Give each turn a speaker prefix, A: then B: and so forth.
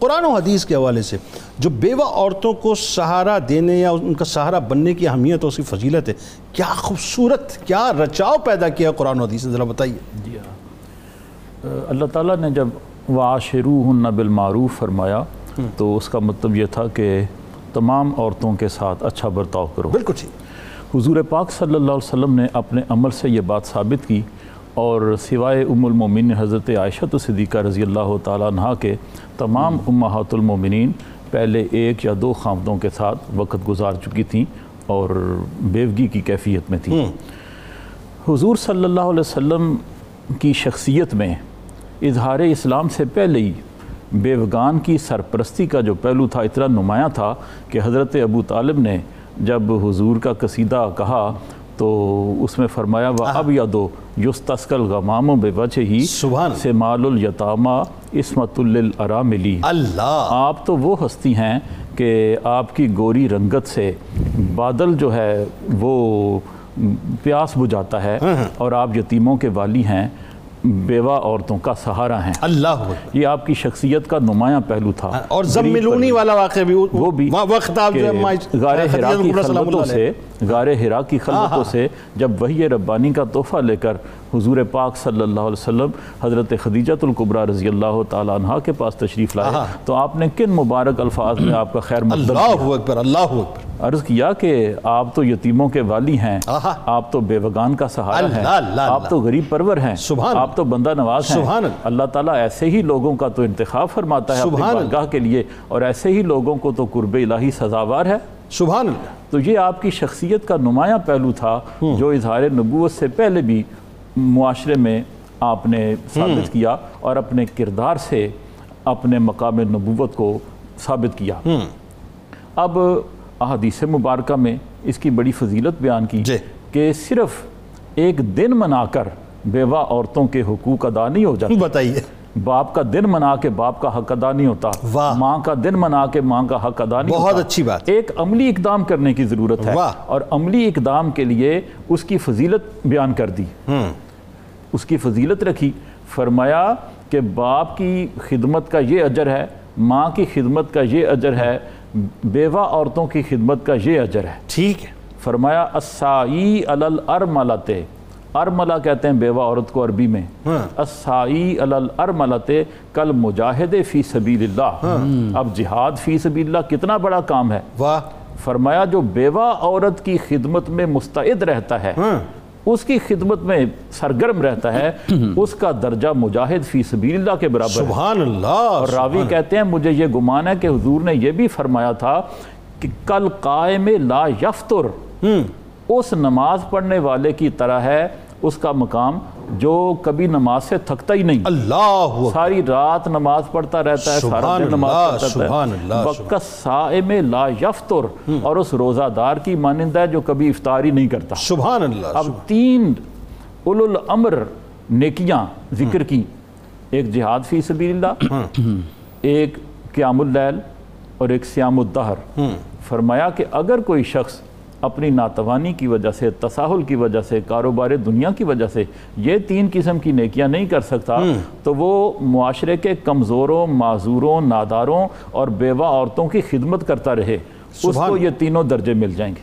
A: قرآن و حدیث کے حوالے سے جو بیوہ عورتوں کو سہارا دینے یا ان کا سہارا بننے کی اہمیت اور اس کی فضیلت ہے کیا خوبصورت کیا رچاؤ پیدا کیا قرآن و حدیث سے ذرا بتائیے۔
B: جی ہاں۔ اللہ تعالیٰ نے جب وعاشروہن بالمعروف فرمایا تو اس کا مطلب یہ تھا کہ تمام عورتوں کے ساتھ اچھا برتاؤ کرو۔
A: بالکل ٹھیک
B: حضور پاک صلی اللہ علیہ وسلم نے اپنے عمل سے یہ بات ثابت کی اور سوائے ام المومن حضرت عائشہ صدیقہ رضی اللہ تعالیٰ عنہ کے تمام امہات المومنین پہلے ایک یا دو خامدوں کے ساتھ وقت گزار چکی تھیں اور بیوگی کی کیفیت میں تھیں۔ حضور صلی اللہ علیہ وسلم کی شخصیت میں اظہار اسلام سے پہلے ہی بیوگان کی سرپرستی کا جو پہلو تھا اتنا نمایاں تھا کہ حضرت ابو طالب نے جب حضور کا قصیدہ کہا تو اس میں فرمایا وہ اب یا دو یستسکل غمام بے وجہ ہی
A: سبحان
B: سے مال الیتامہ اسمت للاراملی
A: اللہ۔
B: آپ تو وہ ہستی ہیں کہ آپ کی گوری رنگت سے بادل جو ہے وہ پیاس بجھاتا ہے اور آپ یتیموں کے والی ہیں۔ بیوہ عورتوں کا سہارا ہیں۔
A: اللہ
B: یہ آپ کی شخصیت کا نمایاں پہلو تھا۔
A: اور زملونی والا واقعہ بھی
B: وہ بھی
A: وقت آپ جو
B: غار ہرا کی خلوتوں سے غار ہرا کی خلوتوں سے جب وحی ربانی کا تحفہ لے کر حضور پاک صلی اللہ علیہ وسلم حضرت خدیجۃ القبرہ رضی اللہ تعالیٰ عنہ کے پاس تشریف لائے تو آپ نے کن مبارک الفاظ میں آپ کا خیر مقدم
A: اللہ اکبر اللہ اکبر۔
B: عرض کیا کہ آپ تو یتیموں کے والی ہیں۔ آپ تو بیوگان کا سہارا ہیں آپ۔ تو غریب پرور ہیں آپ تو بندہ نواز ہیں
A: اللہ۔
B: تعالیٰ ایسے ہی لوگوں کا تو انتخاب فرماتا ہے اپنی۔ بارگاہ کے لیے اور ایسے ہی لوگوں کو تو قرب الہی سزاوار ہے
A: سبحان اللہ
B: تو یہ آپ کی شخصیت کا نمایاں پہلو تھا جو اظہار نبوت سے پہلے بھی معاشرے میں آپ نے ثابت کیا اور اپنے کردار سے اپنے مقام نبوت کو ثابت کیا اب احادیث مبارکہ میں اس کی بڑی فضیلت بیان کی
A: جی۔
B: کہ صرف ایک دن منا کر بیوہ عورتوں کے حقوق ادا نہیں ہو جاتے۔
A: بتائیے۔
B: باپ کا دن منا کے باپ کا حق ادا نہیں ہوتا۔
A: واہ۔
B: ماں کا دن منا کے ماں کا حق ادا نہیں
A: بہت
B: ہوتا۔
A: اچھی بات۔
B: ایک عملی اقدام کرنے کی ضرورت ہے۔
A: واہ۔
B: اور عملی اقدام کے لیے اس کی فضیلت بیان کر دی۔ اس کی فضیلت رکھی۔ فرمایا کہ باپ کی خدمت کا یہ اجر ہے ماں کی خدمت کا یہ اجر ہے بیوہ عورتوں کی خدمت کا یہ اجر ہے۔
A: ٹھیک ہے۔
B: فرمایا السائی علل ارملتے ارملہ کہتے ہیں بیوہ عورت کو عربی میں۔ السائی علل ارملتے کل مجاہد فی سبیل اللہ۔ اب جہاد فی سبیل اللہ کتنا بڑا کام ہے۔
A: واہ۔
B: فرمایا جو بیوہ عورت کی خدمت میں مستعد رہتا ہے۔ اس کی خدمت میں سرگرم رہتا ہے اس کا درجہ مجاہد فی سبیل اللہ کے برابر
A: سبحان اللہ
B: اور راوی کہتے ہیں مجھے یہ گمان ہے کہ حضور نے یہ بھی فرمایا تھا کہ کل قائم لا یفتر اس نماز پڑھنے والے کی طرح ہے اس کا مقام جو کبھی نماز سے تھکتا ہی نہیں
A: اللہ
B: ساری رات نماز پڑھتا رہتا ہے سارا دن نماز پڑھتا ہے۔ سائم لا یفتر۔ اور اس روزہ دار کی مانند ہے جو کبھی افطاری نہیں کرتا۔
A: سبحان اللہ
B: اب تین اولو الامر نیکیاں ذکر کی۔ ایک جہاد فی سبیل اللہ ایک قیام اللیل اور ایک سیام الدہر۔ فرمایا کہ اگر کوئی شخص اپنی ناتوانی کی وجہ سے تساہل کی وجہ سے کاروبار دنیا کی وجہ سے یہ تین قسم کی نیکیاں نہیں کر سکتا تو وہ معاشرے کے کمزوروں معذوروں ناداروں اور بیوہ عورتوں کی خدمت کرتا رہے۔ اس کو یہ تینوں درجے مل جائیں گے۔